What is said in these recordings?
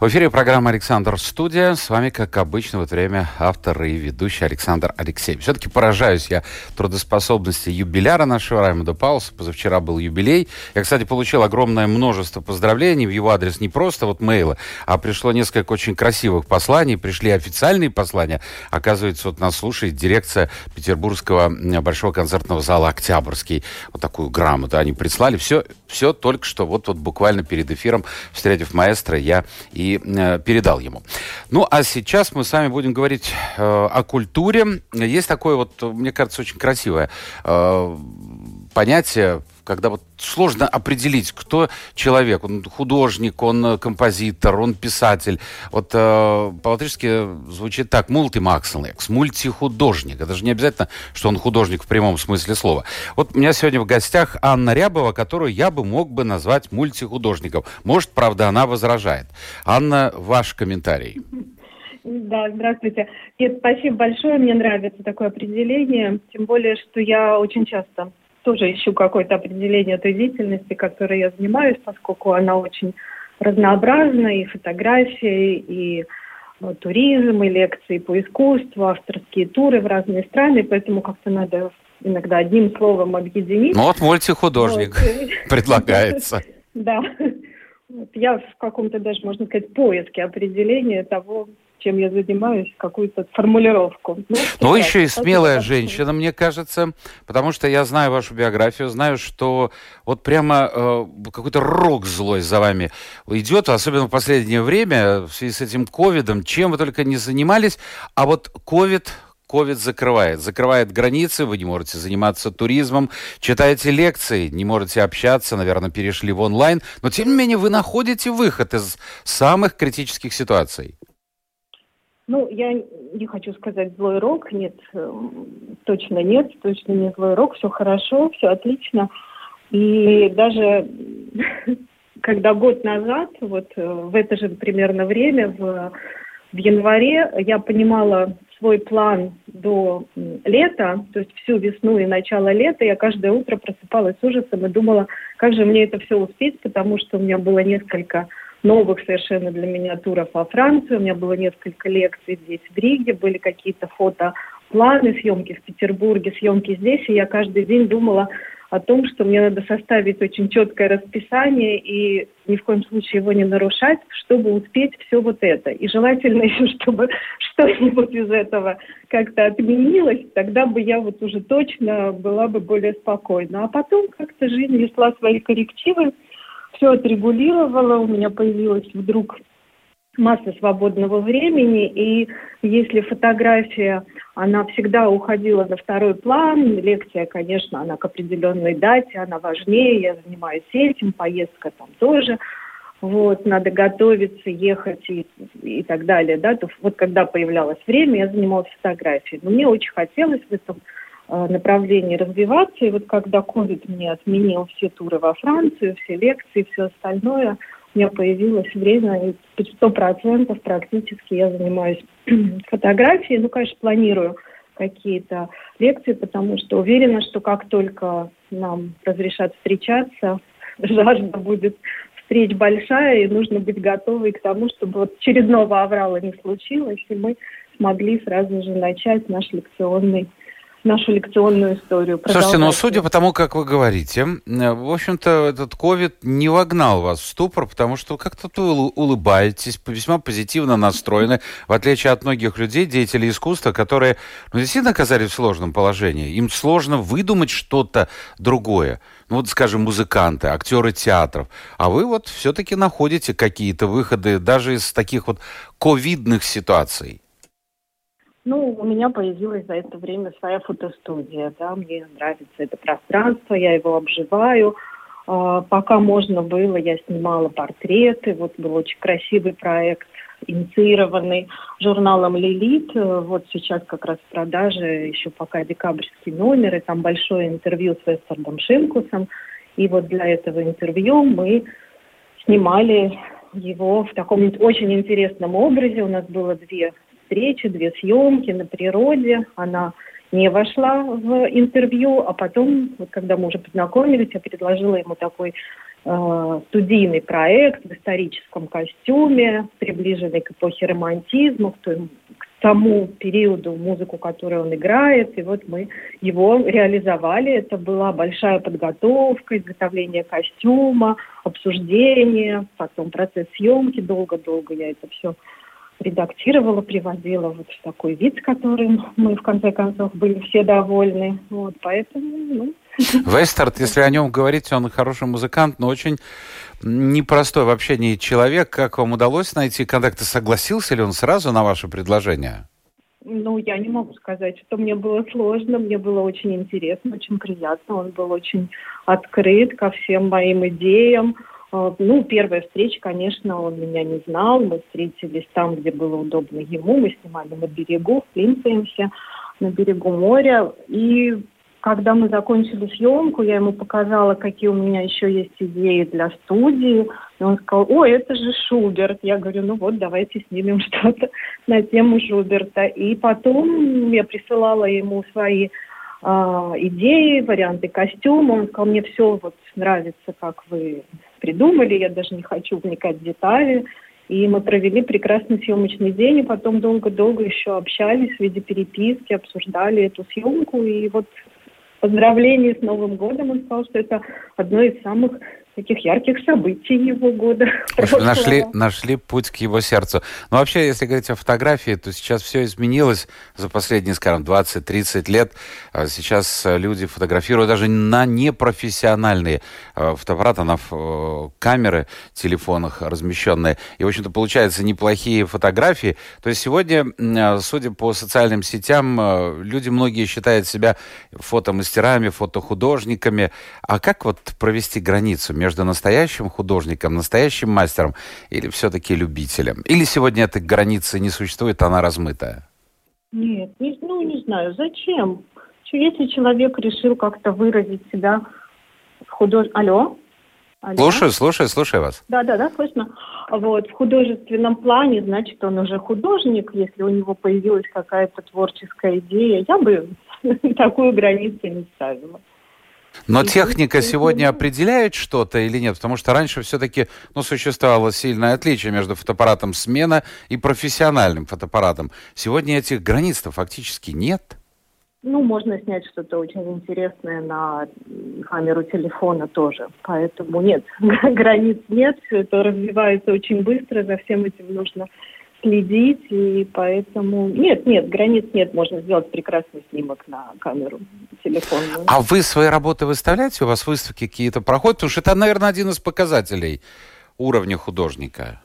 В эфире программа «Александр Студия». С вами, как обычно, в это время автор и ведущий Александр Алексеев. Все-таки поражаюсь я трудоспособности юбиляра нашего Раймонда Пауса. Позавчера был юбилей. Я, кстати, получил огромное множество поздравлений в его адрес. Не просто вот мейла, а пришло несколько очень красивых посланий. Пришли официальные послания. Оказывается, вот нас слушает дирекция Петербургского Большого концертного зала «Октябрьский». Вот такую грамоту они прислали. Все, все только что, вот, вот буквально перед эфиром, встретив маэстро, я и э, передал ему. Ну, а сейчас мы с вами будем говорить э, о культуре. Есть такое вот, мне кажется, очень красивое э, понятие, когда вот сложно определить, кто человек. Он художник, он композитор, он писатель. Вот э, по-латышски звучит так, мультимаксленекс, мультихудожник. Это же не обязательно, что он художник в прямом смысле слова. Вот у меня сегодня в гостях Анна Рябова, которую я бы мог бы назвать мультихудожником. Может, правда, она возражает. Анна, ваш комментарий. Да, здравствуйте. Нет, спасибо большое, мне нравится такое определение, тем более, что я очень часто тоже ищу какое-то определение той деятельности, которой я занимаюсь, поскольку она очень разнообразна, и фотографии, и ну, туризм, и лекции по искусству, авторские туры в разные страны, поэтому как-то надо иногда одним словом объединить. Ну вот мультихудожник вот. предлагается. Да. Я в каком-то даже, можно сказать, поиске определения того, чем я занимаюсь, какую-то формулировку. Ну, ну еще и смелая женщина, мне кажется, потому что я знаю вашу биографию, знаю, что вот прямо э, какой-то рок злой за вами идет, особенно в последнее время, в связи с этим ковидом, чем вы только не занимались, а вот ковид ковид закрывает. Закрывает границы, вы не можете заниматься туризмом, читаете лекции, не можете общаться, наверное, перешли в онлайн, но тем не менее вы находите выход из самых критических ситуаций. Ну, я не хочу сказать злой рок, нет, э, точно нет, точно не злой рок, все хорошо, все отлично. И даже когда год назад, вот э, в это же примерно время, в, в январе, я понимала свой план до лета, то есть всю весну и начало лета, я каждое утро просыпалась с ужасом и думала, как же мне это все успеть, потому что у меня было несколько новых совершенно для меня туров во Францию. У меня было несколько лекций здесь, в Риге, были какие-то фото планы, съемки в Петербурге, съемки здесь, и я каждый день думала о том, что мне надо составить очень четкое расписание и ни в коем случае его не нарушать, чтобы успеть все вот это. И желательно еще, чтобы что-нибудь из этого как-то отменилось, тогда бы я вот уже точно была бы более спокойна. А потом как-то жизнь несла свои коррективы, все отрегулировала, у меня появилась вдруг масса свободного времени, и если фотография, она всегда уходила на второй план, лекция, конечно, она к определенной дате, она важнее, я занимаюсь этим, поездка там тоже, вот, надо готовиться, ехать и, и так далее, да, то вот когда появлялось время, я занималась фотографией, но мне очень хотелось в этом направлении развиваться. И вот когда COVID мне отменил все туры во Францию, все лекции, все остальное, у меня появилось время, и сто процентов практически я занимаюсь фотографией. Ну, конечно, планирую какие-то лекции, потому что уверена, что как только нам разрешат встречаться, жажда будет встреч большая, и нужно быть готовой к тому, чтобы вот очередного аврала не случилось, и мы смогли сразу же начать наш лекционный нашу лекционную историю. Слушайте, ну, судя по тому, как вы говорите, э, в общем-то, этот ковид не вогнал вас в ступор, потому что как-то вы улыбаетесь, весьма позитивно настроены, в отличие от многих людей, деятелей искусства, которые ну, действительно оказались в сложном положении. Им сложно выдумать что-то другое. Ну, вот, скажем, музыканты, актеры театров. А вы вот все-таки находите какие-то выходы даже из таких вот ковидных ситуаций. Ну, у меня появилась за это время своя фотостудия, да, мне нравится это пространство, я его обживаю, А, пока можно было, я снимала портреты. Вот был очень красивый проект, инициированный журналом «Лилит». Вот сейчас как раз в продаже еще пока декабрьский номер, и там большое интервью с Вестардом Шинкусом. И вот для этого интервью мы снимали его в таком очень интересном образе. У нас было две встречи, две съемки на природе. Она не вошла в интервью, а потом, вот когда мы уже познакомились, я предложила ему такой э, студийный проект в историческом костюме, приближенный к эпохе романтизма, к, той, к тому периоду, музыку, которую он играет. И вот мы его реализовали. Это была большая подготовка, изготовление костюма, обсуждение, потом процесс съемки. Долго-долго я это все редактировала, приводила вот в такой вид, которым мы, в конце концов, были все довольны. Вот, поэтому, ну... Вестард, если о нем говорить, он хороший музыкант, но очень непростой в общении человек. Как вам удалось найти контакты? Согласился ли он сразу на ваше предложение? Ну, я не могу сказать, что мне было сложно, мне было очень интересно, очень приятно. Он был очень открыт ко всем моим идеям. А, ну, первая встреча, конечно, он меня не знал. Мы встретились там, где было удобно ему. Мы снимали на берегу, в Плинсенсе, на берегу моря. И когда мы закончили съемку, я ему показала, какие у меня еще есть идеи для студии. И он сказал, о, это же Шуберт. Я говорю, ну вот, давайте снимем что-то на тему Шуберта. И потом я присылала ему свои э, идеи, варианты костюма. Он сказал, мне все вот нравится, как вы придумали, я даже не хочу вникать в детали. И мы провели прекрасный съемочный день, и потом долго-долго еще общались в виде переписки, обсуждали эту съемку. И вот поздравление с Новым годом он сказал, что это одно из самых таких ярких событий его года. Нашли, нашли путь к его сердцу. Но вообще, если говорить о фотографии, то сейчас все изменилось за последние, скажем, 20-30 лет. А сейчас люди фотографируют даже на непрофессиональные э, фотоаппараты, на э, камеры телефонах размещенные. И, в общем-то, получаются неплохие фотографии. То есть сегодня, э, судя по социальным сетям, люди многие считают себя фотомастерами, фотохудожниками. А как вот провести границу между настоящим художником, настоящим мастером или все-таки любителем? Или сегодня этой границы не существует, она размытая? Нет, не, ну не знаю, зачем? Если человек решил как-то выразить себя в худож... Алло? Алло? Слушаю, слушаю, слушаю вас. Да, да, да, слышно. Вот, в художественном плане, значит, он уже художник, если у него появилась какая-то творческая идея, я бы такую границу не ставила. Но техника сегодня определяет что-то или нет? Потому что раньше все-таки ну, существовало сильное отличие между фотоаппаратом смена и профессиональным фотоаппаратом. Сегодня этих границ-то фактически нет. Ну, можно снять что-то очень интересное на камеру телефона тоже. Поэтому нет, границ нет, все это развивается очень быстро, за всем этим нужно следить, и поэтому... Нет, нет, границ нет, можно сделать прекрасный снимок на камеру телефонную. А вы свои работы выставляете? У вас выставки какие-то проходят? Потому что это, наверное, один из показателей уровня художника.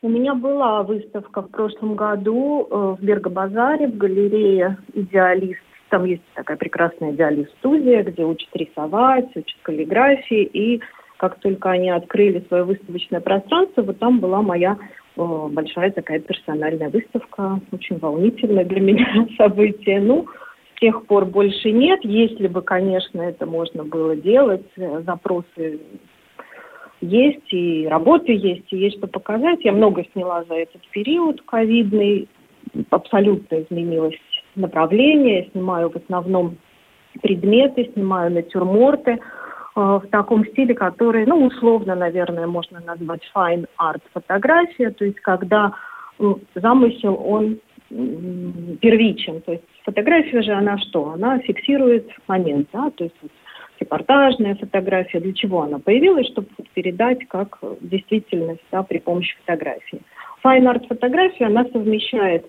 У меня была выставка в прошлом году э, в Бергобазаре, в галерее «Идеалист». Там есть такая прекрасная идеалист-студия, где учат рисовать, учат каллиграфии. И как только они открыли свое выставочное пространство, вот там была моя большая такая персональная выставка, очень волнительное для меня событие. Ну, с тех пор больше нет. Если бы, конечно, это можно было делать, э, запросы есть, и работы есть, и есть что показать. Я много сняла за этот период ковидный, абсолютно изменилось направление. Я снимаю в основном предметы, снимаю натюрморты – Э, в таком стиле, который, ну, условно, наверное, можно назвать fine art фотография, то есть когда замысел, он первичен. То есть фотография же, она что? Она фиксирует момент, да, то есть репортажная фотография, для чего она появилась, чтобы передать как действительность да, при помощи фотографии. Fine art фотография, она совмещает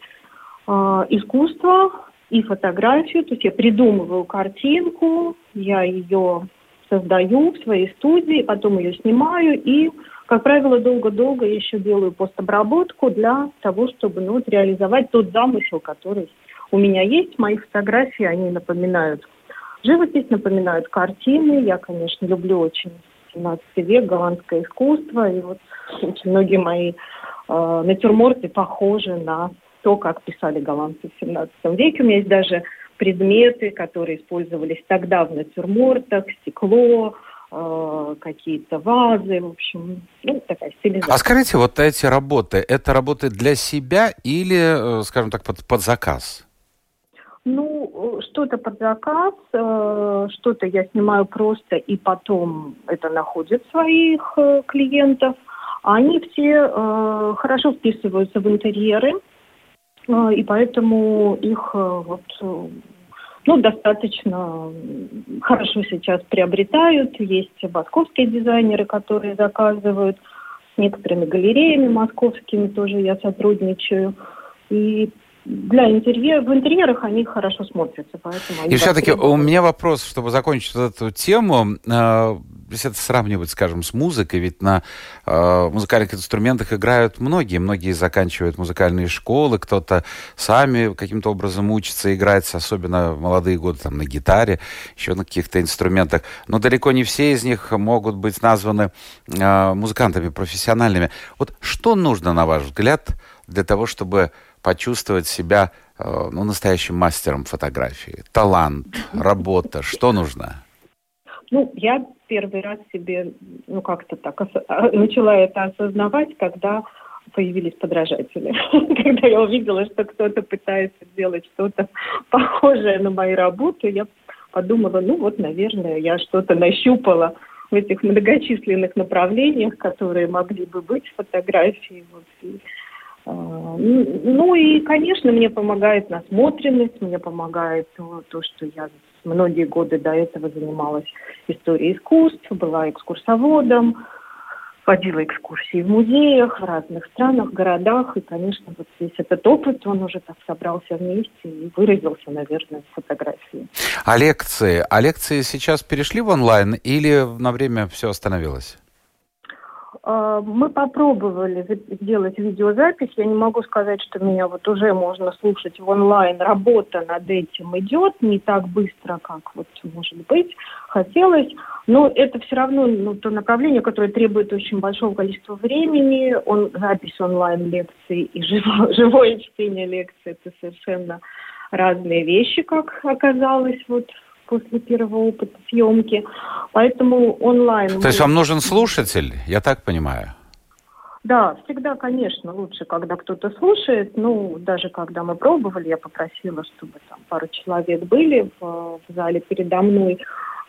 э, искусство и фотографию, то есть я придумываю картинку, я ее создаю в своей студии, потом ее снимаю и, как правило, долго-долго еще делаю постобработку для того, чтобы ну, вот, реализовать тот замысел, который у меня есть. Мои фотографии, они напоминают живопись, напоминают картины. Я, конечно, люблю очень 17 век, голландское искусство. И вот очень многие мои э, натюрморты похожи на то, как писали голландцы в 17 веке. У меня есть даже предметы, которые использовались тогда в натюрмортах, стекло, э, какие-то вазы, в общем, ну, такая стилизация. А скажите, вот эти работы, это работы для себя или, э, скажем так, под, под заказ? Ну, что-то под заказ, э, что-то я снимаю просто, и потом это находит своих клиентов. Они все хорошо вписываются в интерьеры, и поэтому их вот ну, достаточно хорошо сейчас приобретают. Есть московские дизайнеры, которые заказывают. С некоторыми галереями московскими тоже я сотрудничаю. И для интерьера, в интерьерах они хорошо смотрятся. Поэтому И все-таки у меня вопрос, чтобы закончить эту тему. Э, если это сравнивать, скажем, с музыкой, ведь на э, музыкальных инструментах играют многие. Многие заканчивают музыкальные школы, кто-то сами каким-то образом учится играть, особенно в молодые годы, там, на гитаре, еще на каких-то инструментах. Но далеко не все из них могут быть названы э, музыкантами профессиональными. Вот что нужно, на ваш взгляд, для того, чтобы почувствовать себя э, ну, настоящим мастером фотографии? Талант, работа, что нужно? Ну, я первый раз себе, ну, как-то так а, начала это осознавать, когда появились подражатели. Когда я увидела, что кто-то пытается сделать что-то похожее на мои работы, я подумала, ну вот, наверное, я что-то нащупала в этих многочисленных направлениях, которые могли бы быть в фотографии. Вот, и ну и, конечно, мне помогает насмотренность, мне помогает то, то, что я многие годы до этого занималась историей искусств, была экскурсоводом, водила экскурсии в музеях, в разных странах, городах. И, конечно, вот весь этот опыт, он уже так собрался вместе и выразился, наверное, в фотографии. А лекции? А лекции сейчас перешли в онлайн или на время все остановилось? А, мы попробовали сделать видеозапись. Я не могу сказать, что меня вот уже можно слушать в онлайн. Работа над этим идет не так быстро, как вот может быть хотелось. Но это все равно ну, то направление, которое требует очень большого количества времени. Он, запись онлайн лекций и живо, живое чтение лекций – это совершенно разные вещи, как оказалось вот после первого опыта съемки. Поэтому онлайн... То есть вам нужен слушатель, я так понимаю? Да, всегда, конечно, лучше, когда кто-то слушает. Ну, даже когда мы пробовали, я попросила, чтобы там пару человек были в, в зале передо мной.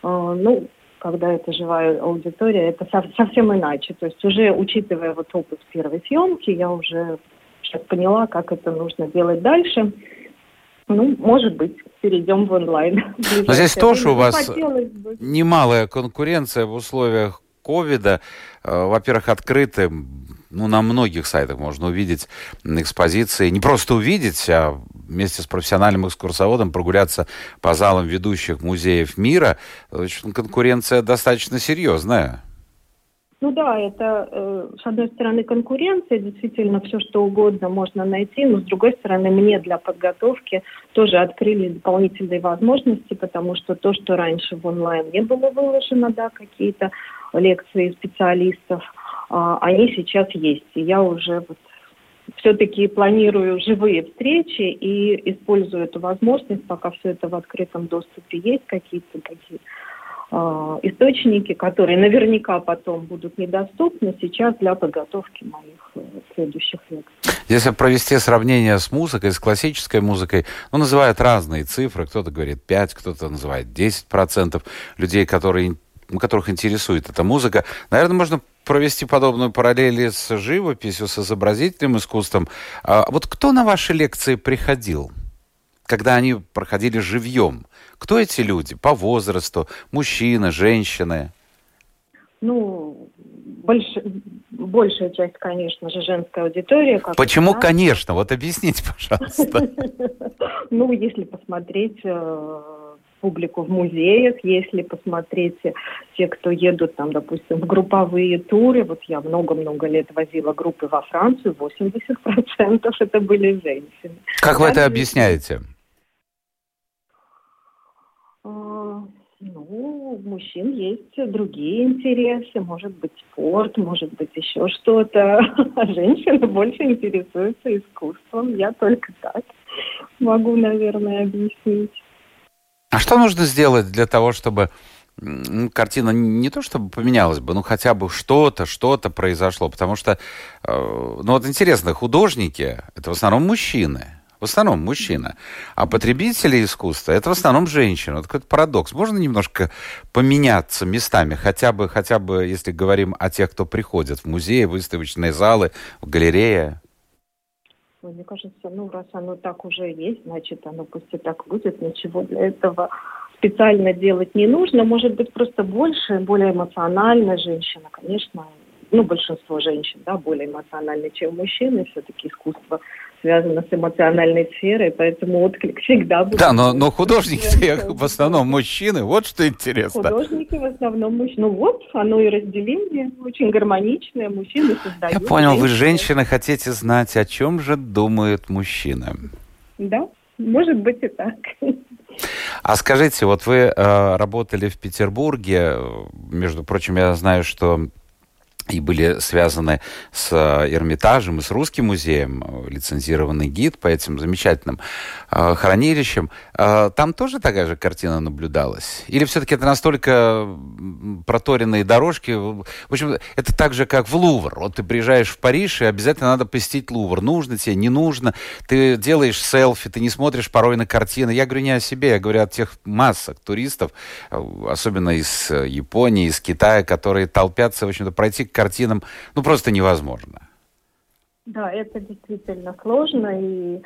Э, ну, когда это живая аудитория, это совсем иначе. То есть уже учитывая вот опыт первой съемки, я уже поняла, как это нужно делать дальше. Ну, может быть, перейдем в онлайн. Но здесь тоже у вас немалая конкуренция в условиях ковида. Э, во-первых, открыты ну, на многих сайтах можно увидеть экспозиции. Не просто увидеть, а вместе с профессиональным экскурсоводом прогуляться по залам ведущих музеев мира. Конкуренция достаточно серьезная. Ну да, это, э, с одной стороны, конкуренция, действительно, все что угодно можно найти, но с другой стороны, мне для подготовки тоже открыли дополнительные возможности, потому что то, что раньше в онлайн не было выложено, да, какие-то лекции специалистов, э, они сейчас есть. И я уже вот все-таки планирую живые встречи и использую эту возможность, пока все это в открытом доступе есть, какие-то такие источники, которые наверняка потом будут недоступны сейчас для подготовки моих э, следующих лекций. Если провести сравнение с музыкой, с классической музыкой, ну, называют разные цифры. Кто-то говорит 5, кто-то называет 10% людей, которые, которых интересует эта музыка. Наверное, можно провести подобную параллель с живописью, с изобразительным искусством. А вот кто на ваши лекции приходил, когда они проходили живьем? Кто эти люди по возрасту? Мужчины, женщины? Ну, больш... большая часть, конечно же, женская аудитория. Как Почему, всегда. конечно? Вот объясните, пожалуйста. Ну, если посмотреть э, публику в музеях, если посмотреть те, кто едут там, допустим, в групповые туры, вот я много-много лет возила группы во Францию, 80% это были женщины. Как вы это объясняете? Ну, у мужчин есть другие интересы, может быть спорт, может быть еще что-то. А женщины больше интересуются искусством. Я только так могу, наверное, объяснить. А что нужно сделать для того, чтобы картина не то чтобы поменялась бы, но хотя бы что-то, что-то произошло. Потому что, э, ну вот интересно, художники — это в основном мужчины. В основном мужчина. А потребители искусства — это в основном женщины. Вот какой-то парадокс. Можно немножко поменяться местами? Хотя бы, хотя бы, если говорим о тех, кто приходит в музеи, выставочные залы, в галереи. Мне кажется, ну, раз оно так уже есть, значит, оно пусть и так будет. Ничего для этого специально делать не нужно. Может быть, просто больше, более эмоциональная женщина, конечно, ну, большинство женщин, да, более эмоциональны, чем мужчины. Все-таки искусство связано с эмоциональной сферой, поэтому отклик всегда будет. Да, но, но художники в основном мужчины, вот что интересно. Художники в основном мужчины. Ну вот, оно и разделение очень гармоничное, мужчины создают. Я понял, вы, женщины, хотите знать, о чем же думают мужчины. Да, может быть и так. А скажите, вот вы э, работали в Петербурге, между прочим, я знаю, что и были связаны с э, Эрмитажем и с Русским музеем, э, лицензированный гид по этим замечательным э, хранилищам. Э, там тоже такая же картина наблюдалась? Или все-таки это настолько проторенные дорожки? В общем, это так же, как в Лувр. Вот ты приезжаешь в Париж, и обязательно надо посетить Лувр. Нужно тебе, не нужно. Ты делаешь селфи, ты не смотришь порой на картины. Я говорю не о себе, я говорю о тех массах туристов, э, особенно из Японии, из Китая, которые толпятся, в общем-то, пройти картинам, ну, просто невозможно. Да, это действительно сложно, и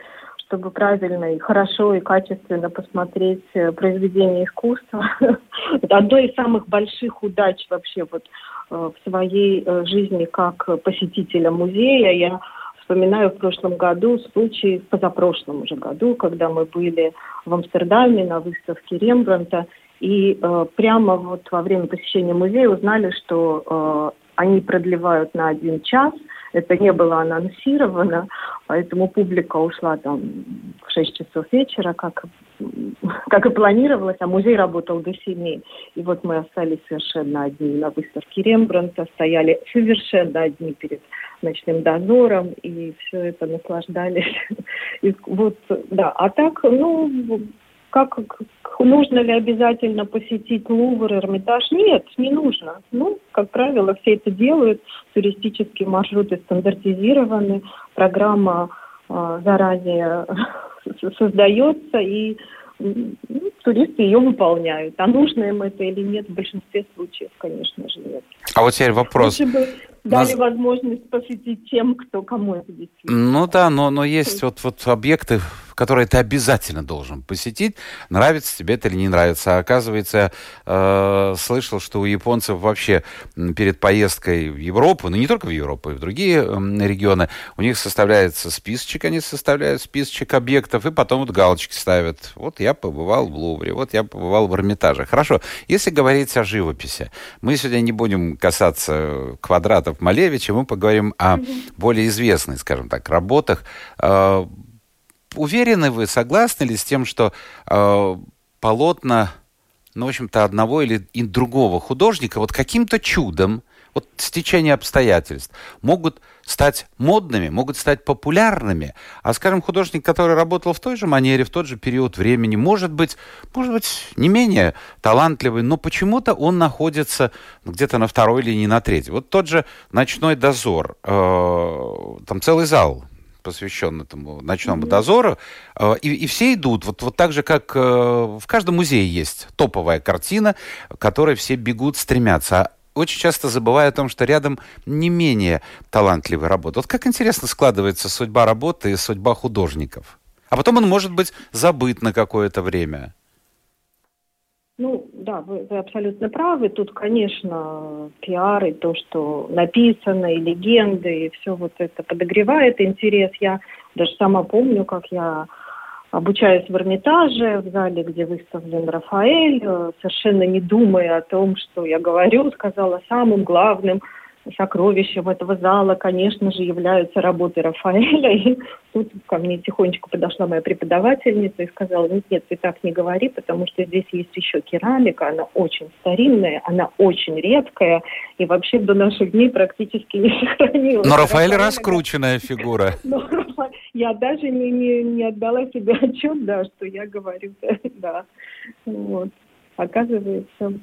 чтобы правильно и хорошо и качественно посмотреть э, произведение искусства. Это одно из самых больших удач вообще вот э, в своей э, жизни как посетителя музея. Я вспоминаю в прошлом году случай, в позапрошлом уже году, когда мы были в Амстердаме на выставке Рембранта, и э, прямо вот во время посещения музея узнали, что они продлевают на один час. Это не было анонсировано, поэтому публика ушла там в 6 часов вечера, как, как и планировалось, а музей работал до 7. И вот мы остались совершенно одни на выставке Рембрандта, стояли совершенно одни перед ночным дозором, и все это наслаждались. И вот, да, а так, ну, как нужно ли обязательно посетить Лувр, Эрмитаж? Нет, не нужно. Ну, как правило, все это делают. Туристические маршруты стандартизированы, программа э, заранее создается, и ну, туристы ее выполняют. А нужно им это или нет, в большинстве случаев, конечно же, нет. А вот теперь вопрос. Лучше бы дали Нас... возможность посетить тем, кто кому это действительно. Ну да, но, но есть вот, вот объекты, которые ты обязательно должен посетить, нравится тебе это или не нравится. А оказывается, э, слышал, что у японцев вообще перед поездкой в Европу, ну не только в Европу, и в другие э, регионы, у них составляется списочек, они составляют списочек объектов, и потом вот галочки ставят. Вот я побывал в Лувре, вот я побывал в Эрмитаже. Хорошо, если говорить о живописи, мы сегодня не будем касаться квадратов Малевича, мы поговорим о более известных, скажем так, работах. Э, уверены вы, согласны ли с тем, что э, полотна, ну, в общем-то, одного или другого художника вот каким-то чудом, вот стечение обстоятельств, могут стать модными, могут стать популярными, а, скажем, художник, который работал в той же манере, в тот же период времени, может быть, может быть, не менее талантливый, но почему-то он находится где-то на второй линии, на третьей. Вот тот же «Ночной дозор», э, там целый зал посвящен этому ночному mm-hmm. дозору. Э, и, и все идут, вот, вот так же, как э, в каждом музее есть топовая картина, которой все бегут, стремятся. А очень часто забывая о том, что рядом не менее талантливая работа. Вот как интересно складывается судьба работы и судьба художников. А потом он может быть забыт на какое-то время. Ну, да, вы, вы абсолютно правы. Тут, конечно, пиар и то, что написано, и легенды, и все вот это подогревает интерес. Я даже сама помню, как я обучаюсь в Эрмитаже, в зале, где выставлен Рафаэль, э, совершенно не думая о том, что я говорю, сказала самым главным сокровищем этого зала, конечно же, являются работы Рафаэля. И тут ко мне тихонечко подошла моя преподавательница и сказала, нет, нет, ты так не говори, потому что здесь есть еще керамика, она очень старинная, она очень редкая, и вообще до наших дней практически не сохранилась. Но Рафаэль Рафаэля... раскрученная фигура. я даже не, не, не отдала себе отчет, да, что я говорю, да. Вот. Оказывается,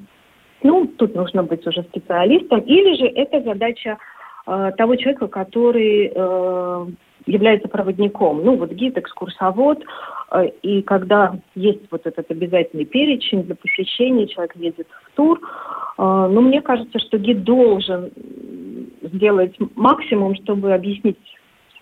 ну, тут нужно быть уже специалистом. Или же это задача э, того человека, который э, является проводником. Ну, вот гид, экскурсовод. Э, и когда есть вот этот обязательный перечень для посещения, человек едет в тур, э, ну, мне кажется, что гид должен сделать максимум, чтобы объяснить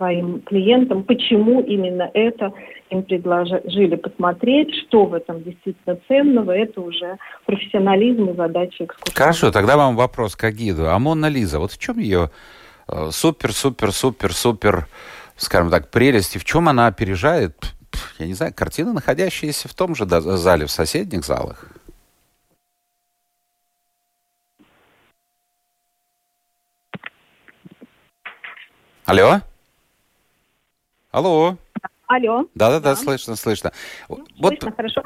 своим клиентам, почему именно это им предложили посмотреть, что в этом действительно ценного, это уже профессионализм и задача экскурсии. Хорошо, тогда вам вопрос к гиду. А Мона Лиза, вот в чем ее супер-супер-супер-супер, э, скажем так, прелесть, и в чем она опережает, я не знаю, картины, находящиеся в том же зале, в соседних залах? Алло? Алло. Алло. Да-да-да, слышно, слышно. Слышно, вот... хорошо.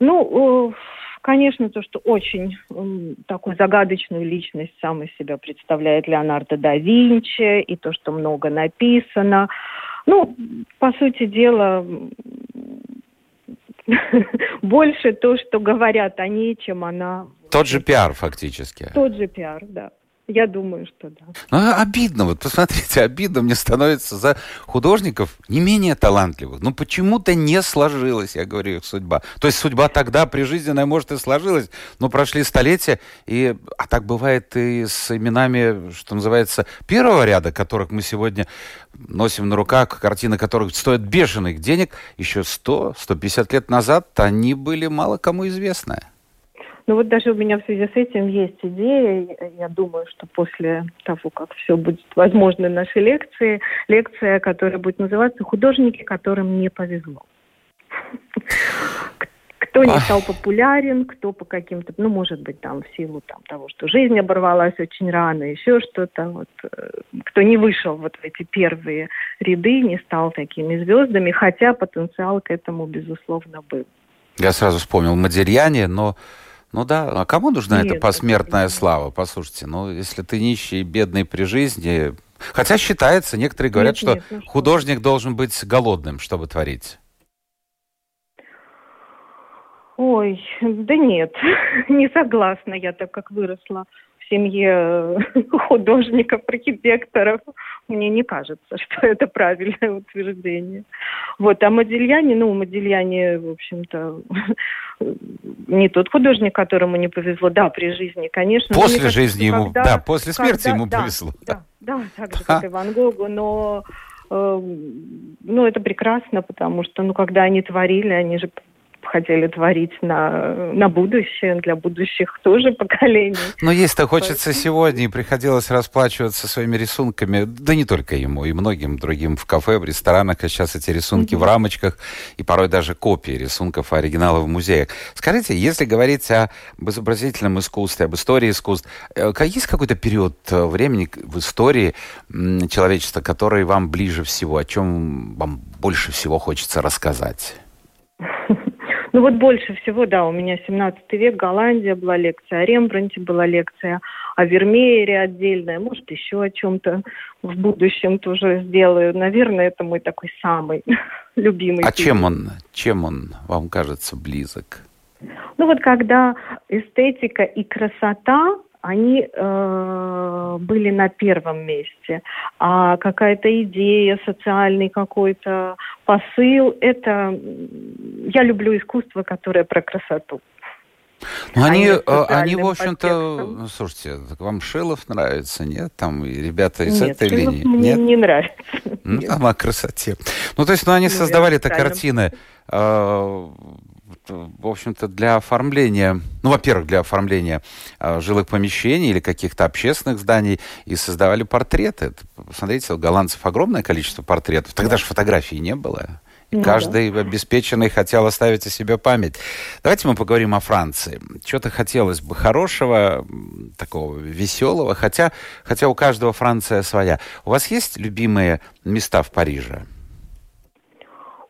Ну, э, конечно, то, что очень такую загадочную личность сам из себя представляет Леонардо да Винчи, и то, что много написано. Ну, по сути дела, больше то, что говорят они, чем она. Тот же пиар, фактически. Тот же пиар, да. Я думаю, что да. Ну, обидно, вот посмотрите, обидно мне становится за художников не менее талантливых. Ну, почему-то не сложилась, я говорю, их судьба. То есть судьба тогда прижизненная, может, и сложилась, но прошли столетия, и, а так бывает и с именами, что называется, первого ряда, которых мы сегодня носим на руках, картины которых стоят бешеных денег, еще 100-150 лет назад они были мало кому известны. Ну вот даже у меня в связи с этим есть идея. Я думаю, что после того, как все будет возможно нашей лекции, лекция, которая будет называться «Художники, которым не повезло». Кто не стал популярен, кто по каким-то, ну, может быть, там, в силу там, того, что жизнь оборвалась очень рано, еще что-то, вот, э, кто не вышел вот в эти первые ряды, не стал такими звездами, хотя потенциал к этому, безусловно, был. Я сразу вспомнил Модельяне, но ну да, а кому нужна Нет, эта посмертная слава? Послушайте, ну если ты нищий и бедный при жизни... Хотя считается, некоторые говорят, нет, что нет, ну, художник должен быть голодным, чтобы творить. Ой, да нет, не согласна я, так как выросла в семье художников, архитекторов. Мне не кажется, что это правильное утверждение. Вот, а Модильяне, ну, Модильяне, в общем-то, не тот художник, которому не повезло. Да, при жизни, конечно. После кажется, жизни ему, когда, да, после смерти когда, ему да, повезло. Да, да, так же, как и Ван Гогу, но э, ну, это прекрасно, потому что, ну, когда они творили, они же хотели творить на, на будущее, для будущих тоже поколений. Но есть-то хочется сегодня, и приходилось расплачиваться своими рисунками, да не только ему, и многим другим в кафе, в ресторанах, а сейчас эти рисунки mm-hmm. в рамочках, и порой даже копии рисунков оригиналов в музеях. Скажите, если говорить об изобразительном искусстве, об истории искусств, э, есть какой-то период э, времени в истории человечества, который вам ближе всего, о чем вам больше всего хочется рассказать? Ну вот больше всего, да, у меня 17 век, Голландия была лекция, о Рембранте была лекция, о Вермеере отдельная, может, еще о чем-то в будущем тоже сделаю. Наверное, это мой такой самый любимый. А фильм. чем он, чем он вам кажется близок? Ну вот когда эстетика и красота они э, были на первом месте. А какая-то идея, социальный какой-то посыл, это... Я люблю искусство, которое про красоту. Ну, они, а они, в общем-то, ну, слушайте, вам Шилов нравится, нет? Там ребята из нет, этой Шилов линии. Мне нет, не нравится. Ну, там о красоте. Ну, то есть, ну, они ну, создавали-то картины, э, в общем-то, для оформления, ну, во-первых, для оформления э, жилых помещений или каких-то общественных зданий, и создавали портреты. Посмотрите, у голландцев огромное количество портретов. Тогда же фотографий не было. Ну, Каждый да. обеспеченный хотел оставить о себе память. Давайте мы поговорим о Франции. Что-то хотелось бы хорошего, такого веселого, хотя, хотя у каждого Франция своя. У вас есть любимые места в Париже?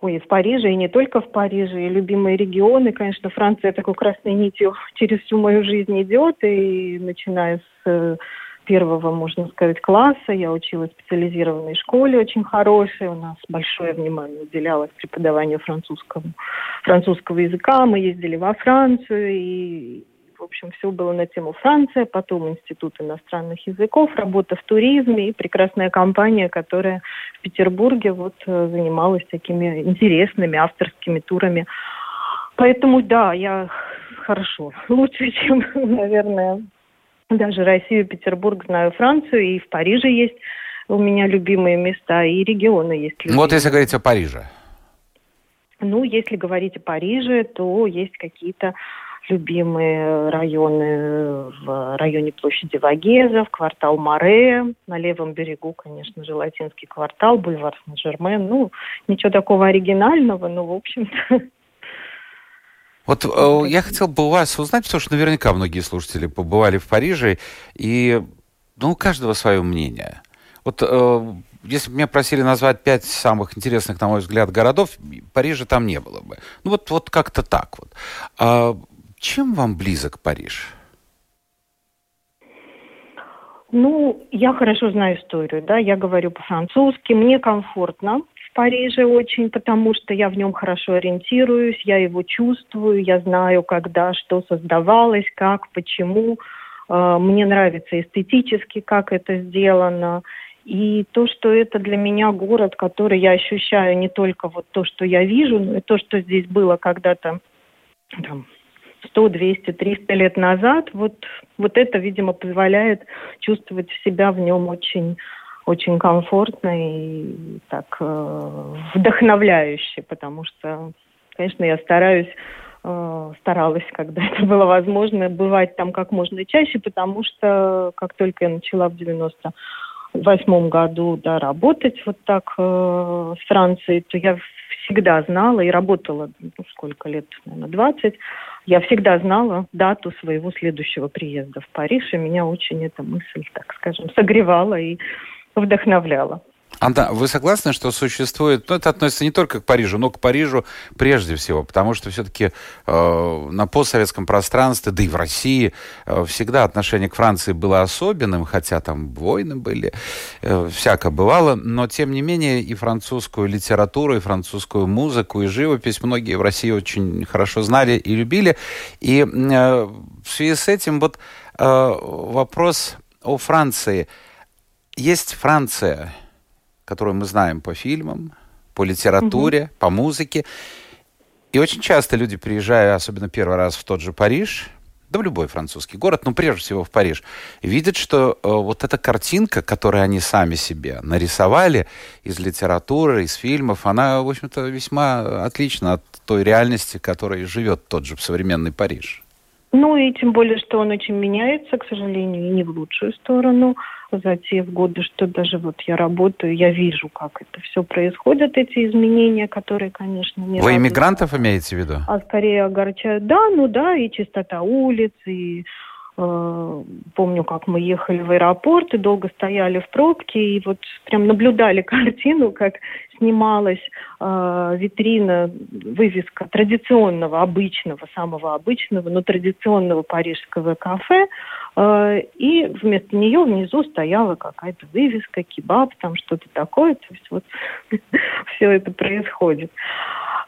Ой, в Париже, и не только в Париже, и любимые регионы. Конечно, Франция такой красной нитью через всю мою жизнь идет, и начиная с э, первого, можно сказать, класса. Я училась в специализированной школе, очень хорошей. У нас большое внимание уделялось преподаванию французского, французского языка. Мы ездили во Францию, и, в общем, все было на тему Франция, потом Институт иностранных языков, работа в туризме и прекрасная компания, которая в Петербурге вот э, занималась такими интересными авторскими турами. Поэтому, да, я хорошо, лучше, чем, наверное, даже Россию, Петербург, знаю Францию, и в Париже есть у меня любимые места, и регионы есть любимые. Вот если говорить о Париже. Ну, если говорить о Париже, то есть какие-то любимые районы в районе площади Вагеза, в квартал Море, на левом берегу, конечно же, латинский квартал, бульвар Сен-Жермен. Ну, ничего такого оригинального, но, в общем-то, Вот э, я хотел бы у вас узнать, потому что наверняка многие слушатели побывали в Париже, и ну, у каждого свое мнение. Вот э, если бы меня просили назвать пять самых интересных, на мой взгляд, городов, Парижа там не было бы. Ну вот, вот как-то так вот. А чем вам близок Париж? Ну, я хорошо знаю историю, да, я говорю по-французски, мне комфортно, Париже очень, потому что я в нем хорошо ориентируюсь, я его чувствую, я знаю, когда что создавалось, как, почему. А, мне нравится эстетически, как это сделано. И то, что это для меня город, который я ощущаю не только вот то, что я вижу, но и то, что здесь было когда-то там, 100, 200, 300 лет назад, вот, вот это, видимо, позволяет чувствовать себя в нем очень очень комфортно и так э, вдохновляюще, потому что, конечно, я стараюсь э, старалась, когда это было возможно, бывать там как можно чаще, потому что как только я начала в 98 году да, работать вот так э, с Францией, то я всегда знала и работала, ну, сколько лет, наверное, 20, я всегда знала дату своего следующего приезда в Париж, и меня очень эта мысль, так скажем, согревала и вдохновляло. Анда, вы согласны, что существует, ну это относится не только к Парижу, но к Парижу прежде всего, потому что все-таки э, на постсоветском пространстве, да и в России э, всегда отношение к Франции было особенным, хотя там войны были, э, всяко бывало, но тем не менее и французскую литературу, и французскую музыку, и живопись многие в России очень хорошо знали и любили. И э, в связи с этим вот э, вопрос о Франции – есть Франция, которую мы знаем по фильмам, по литературе, угу. по музыке. И очень часто люди, приезжая, особенно первый раз в тот же Париж, да в любой французский город, но прежде всего в Париж, видят, что э, вот эта картинка, которую они сами себе нарисовали из литературы, из фильмов, она, в общем-то, весьма отлична от той реальности, которой живет тот же современный Париж. Ну и тем более, что он очень меняется, к сожалению, и не в лучшую сторону за те годы, что даже вот я работаю, я вижу, как это все происходит, эти изменения, которые, конечно, не Вы иммигрантов имеете в виду? А скорее огорчают. Да, ну да, и чистота улиц, и Э, помню, как мы ехали в аэропорт и долго стояли в пробке, и вот прям наблюдали картину, как снималась э, витрина, вывеска традиционного, обычного, самого обычного, но традиционного парижского кафе, э, и вместо нее внизу стояла какая-то вывеска, кебаб, там что-то такое, то есть вот все это происходит.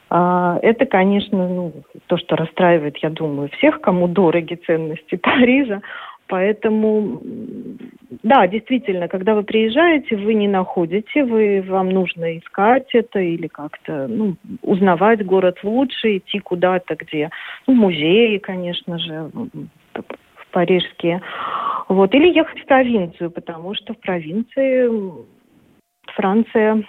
А, это, конечно, ну, то, что расстраивает, я думаю, всех, кому дороги ценности Парижа. Поэтому, да, действительно, когда вы приезжаете, вы не находите, вы, вам нужно искать это или как-то ну, узнавать город лучше, идти куда-то, где ну, музеи, конечно же, парижские. Вот. Или ехать в провинцию, потому что в провинции Франция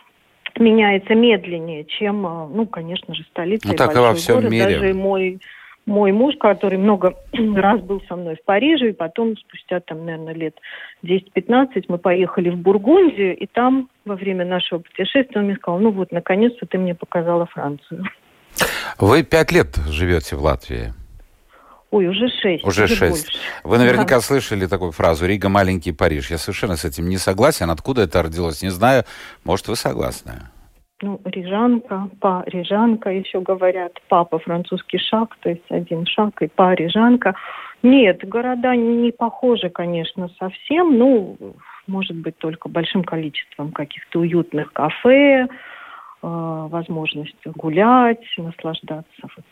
меняется медленнее, чем, э, ну, конечно же, столица ну, так и во всем город. мире. Даже мой мой муж, который много раз был со мной в Париже, и потом, спустя там, наверное, лет 10-15, мы поехали в Бургундию, и там во время нашего путешествия он мне сказал, ну вот, наконец-то ты мне показала Францию. Вы пять лет живете в Латвии. Ой, уже шесть. Уже шесть. Больше. Вы наверняка да. слышали такую фразу «Рига – маленький Париж». Я совершенно с этим не согласен. Откуда это родилось, не знаю. Может, вы согласны? Ну, рижанка, па рижанка еще говорят, папа французский шаг, то есть один шаг и па рижанка. Нет, города не похожи, конечно, совсем, ну, может быть, только большим количеством каких-то уютных кафе, э, возможностью гулять, наслаждаться вот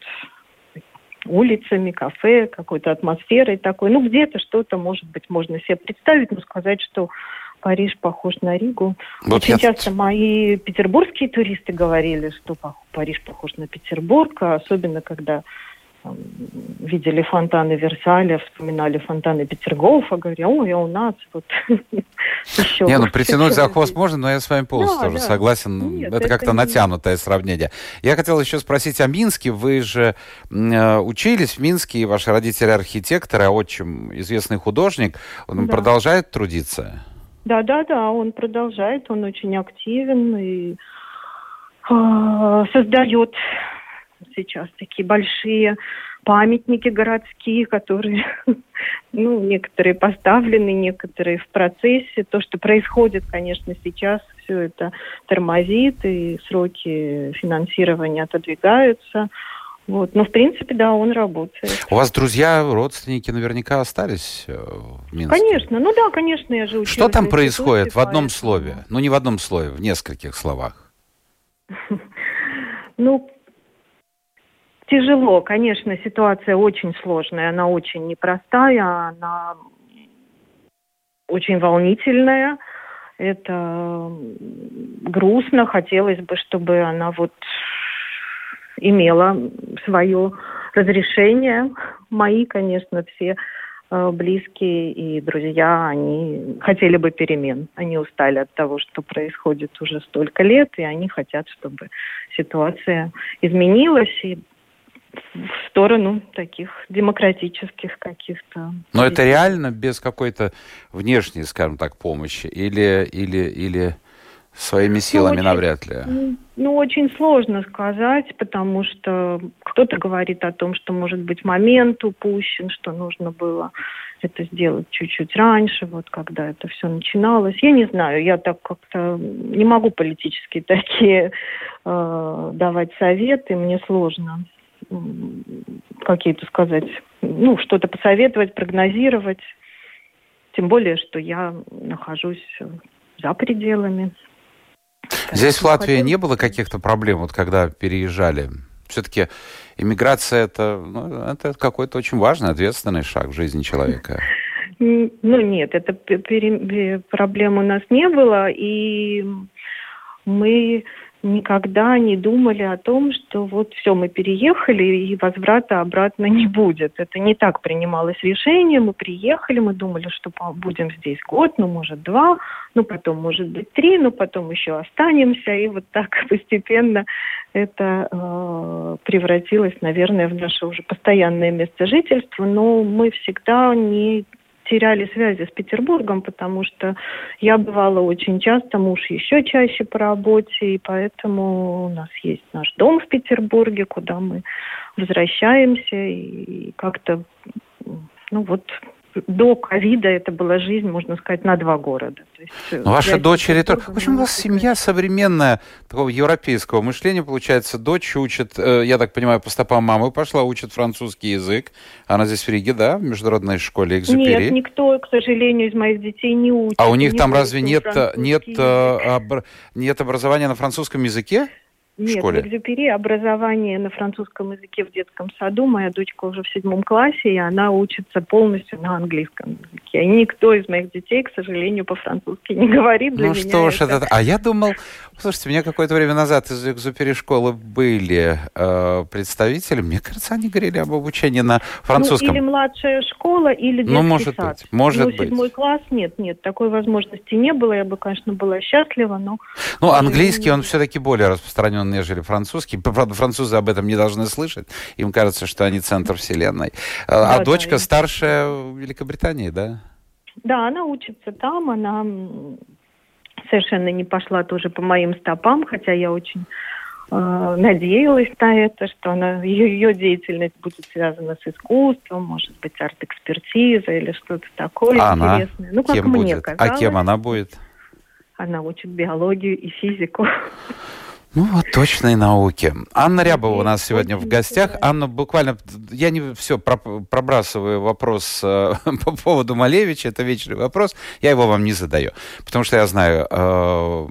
улицами, кафе, какой-то атмосферой такой. Ну, где-то что-то, может быть, можно себе представить, но сказать, что Париж похож на Ригу. Вот Очень я... часто мои петербургские туристы говорили, что Париж похож на Петербург, а особенно когда видели фонтаны Версаля, вспоминали фонтаны Петергофа, говоря, ой, а у нас вот еще... Не, ну притянуть за хвост можно, но я с вами полностью тоже согласен. Это, как-то натянутое сравнение. Я хотел еще спросить о Минске. Вы же э, учились в Минске, и ваши родители архитекторы, а отчим известный художник. Он продолжает трудиться? Да, да, да, он продолжает, он очень активен и э, создает сейчас такие большие памятники городские, которые, ну, некоторые поставлены, некоторые в процессе. То, что происходит, конечно, сейчас, все это тормозит, и сроки финансирования отодвигаются. Вот. Но, в принципе, да, он работает. У вас друзья, родственники наверняка остались э, в Минске? Конечно. Ну да, конечно, я же Что там происходит в одном слове? Ну, не в одном слове, в нескольких словах. Ну, тяжело. Конечно, ситуация очень сложная, она очень непростая, она очень волнительная. Это грустно. Хотелось бы, чтобы она вот имела свое разрешение. Мои, конечно, все э, близкие и друзья, они хотели бы перемен. Они устали от того, что происходит уже столько лет, и они хотят, чтобы ситуация изменилась и в сторону таких демократических каких-то. Но это реально без какой-то внешней, скажем так, помощи или или или Своими ну, силами ну, очень, навряд ли. Ну, очень сложно сказать, потому что кто-то говорит о том, что, может быть, момент упущен, что нужно было это сделать чуть-чуть раньше, вот когда это все начиналось. Я не знаю, я так как-то не могу политически такие э, давать советы, мне сложно какие-то сказать, ну, что-то посоветовать, прогнозировать. Тем более, что я нахожусь за пределами Здесь в Латвии не было каких-то проблем, вот когда переезжали? Все-таки иммиграция это, ну, это какой-то очень важный, ответственный шаг в жизни человека. Ну нет, это проблем у нас не было, и мы никогда не думали о том, что вот все, мы переехали, и возврата обратно не будет. Это не так принималось решение. Мы приехали, мы думали, что будем здесь год, ну, может, два, ну, потом, может быть, три, ну, потом еще останемся. И вот так постепенно это э, превратилось, наверное, в наше уже постоянное место жительства. Но мы всегда не теряли связи с Петербургом, потому что я бывала очень часто, муж еще чаще по работе, и поэтому у нас есть наш дом в Петербурге, куда мы возвращаемся и как-то, ну вот, до ковида это была жизнь, можно сказать, на два города. То есть, э, Но ваша дочери тоже... В общем, у вас семья современная, такого европейского мышления, получается. Дочь учит, э, я так понимаю, по стопам мамы пошла, учит французский язык. Она здесь в Риге, да, в международной школе Экзюпери? Нет, никто, к сожалению, из моих детей не учит. А у них там разве нет, нет, э, нет образования на французском языке? Нет, школе? в Экзюпери образование на французском языке в детском саду. Моя дочка уже в седьмом классе, и она учится полностью на английском языке. И никто из моих детей, к сожалению, по-французски не говорит. Для ну что ж, это... А я думал, слушайте, у меня какое-то время назад из Экзюпери школы были э, представители. Мне кажется, они говорили об обучении на французском. Ну, или младшая школа, или детский ну, может сад. Быть, может ну, быть. седьмой класс, нет, нет, такой возможности не было. Я бы, конечно, была счастлива, но... Ну, английский, он все-таки более распространен нежели французский. Правда, французы об этом не должны слышать. Им кажется, что они центр вселенной. А, а да, дочка да, старшая в Великобритании, да? Да, она учится там, она совершенно не пошла тоже по моим стопам, хотя я очень э, надеялась на это, что она, ее, ее деятельность будет связана с искусством, может быть, арт-экспертиза или что-то такое а интересное. Она ну, как кем мне будет? казалось. А кем она будет? Она учит биологию и физику. Ну вот точной науки. Анна Рябова у нас сегодня в гостях. Анна, буквально, я не все пробрасываю вопрос э, по поводу Малевича, это вечный вопрос, я его вам не задаю, потому что я знаю, э,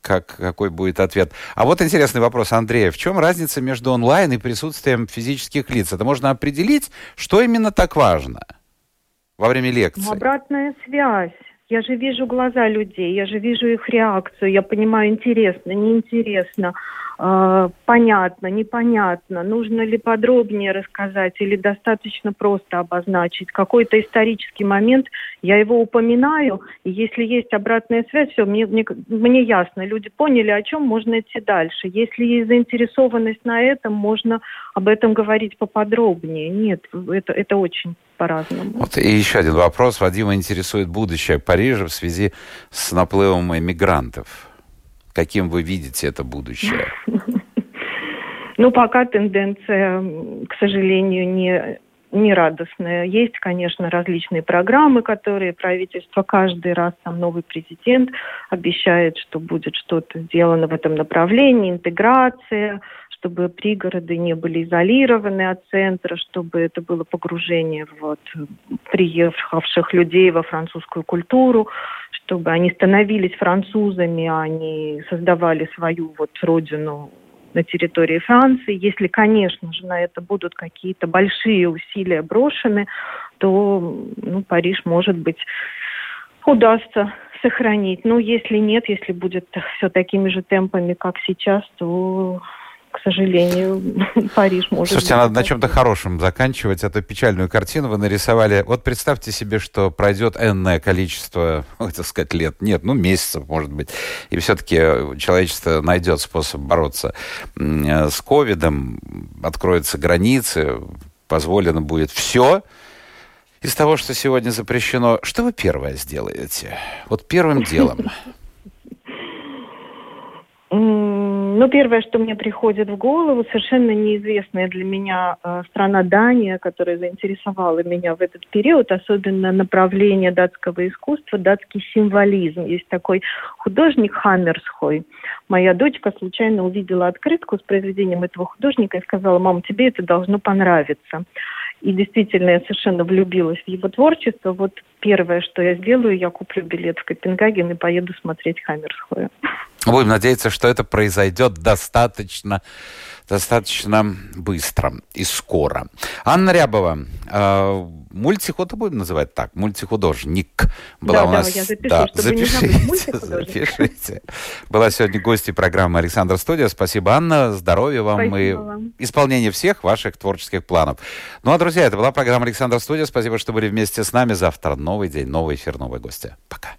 как, какой будет ответ. А вот интересный вопрос Андрея. В чем разница между онлайн и присутствием физических лиц? Это можно определить, что именно так важно во время лекции? Ну, обратная связь. Я же вижу глаза людей, я же вижу их реакцию, я понимаю, интересно, неинтересно, э, понятно, непонятно, нужно ли подробнее рассказать или достаточно просто обозначить какой-то исторический момент, я его упоминаю, и если есть обратная связь, все, мне, мне, мне ясно, люди поняли, о чем можно идти дальше. Если есть заинтересованность на этом, можно об этом говорить поподробнее. Нет, это, это очень по-разному. Вот и еще один вопрос. Вадима интересует будущее Парижа в связи с наплывом эмигрантов. Каким вы видите это будущее? Ну, пока тенденция, к сожалению, не не радостная. Есть, конечно, различные программы, которые правительство каждый раз, там новый президент обещает, что будет что-то сделано в этом направлении, интеграция, чтобы пригороды не были изолированы от центра, чтобы это было погружение вот, приехавших людей во французскую культуру, чтобы они становились французами, а не создавали свою вот родину на территории Франции. Если, конечно же, на это будут какие-то большие усилия брошены, то ну, Париж, может быть, удастся сохранить. Но если нет, если будет все такими же темпами, как сейчас, то к сожалению, Париж может Слушайте, быть. надо на чем-то хорошем заканчивать эту печальную картину. Вы нарисовали... Вот представьте себе, что пройдет энное количество, так сказать, лет. Нет, ну, месяцев, может быть. И все-таки человечество найдет способ бороться с ковидом. Откроются границы, позволено будет все. Из того, что сегодня запрещено, что вы первое сделаете? Вот первым делом. Ну, первое, что мне приходит в голову, совершенно неизвестная для меня э, страна Дания, которая заинтересовала меня в этот период, особенно направление датского искусства, датский символизм. Есть такой художник Хаммерсхой. Моя дочка случайно увидела открытку с произведением этого художника и сказала, мам, тебе это должно понравиться. И действительно, я совершенно влюбилась в его творчество. Вот первое, что я сделаю, я куплю билет в Копенгаген и поеду смотреть Хаммерсхоя. Будем надеяться, что это произойдет достаточно, достаточно быстро и скоро. Анна Рябова, э, мультиход будем называть так, мультихудожник. Была да, у нас... да, я запишу, да, чтобы запишите, не запишите. Была сегодня гостья программы Александр Студия. Спасибо, Анна, здоровья вам Спасибо и вам. исполнения всех ваших творческих планов. Ну а, друзья, это была программа Александр Студия. Спасибо, что были вместе с нами. Завтра новый день, новый эфир, новые гости. Пока.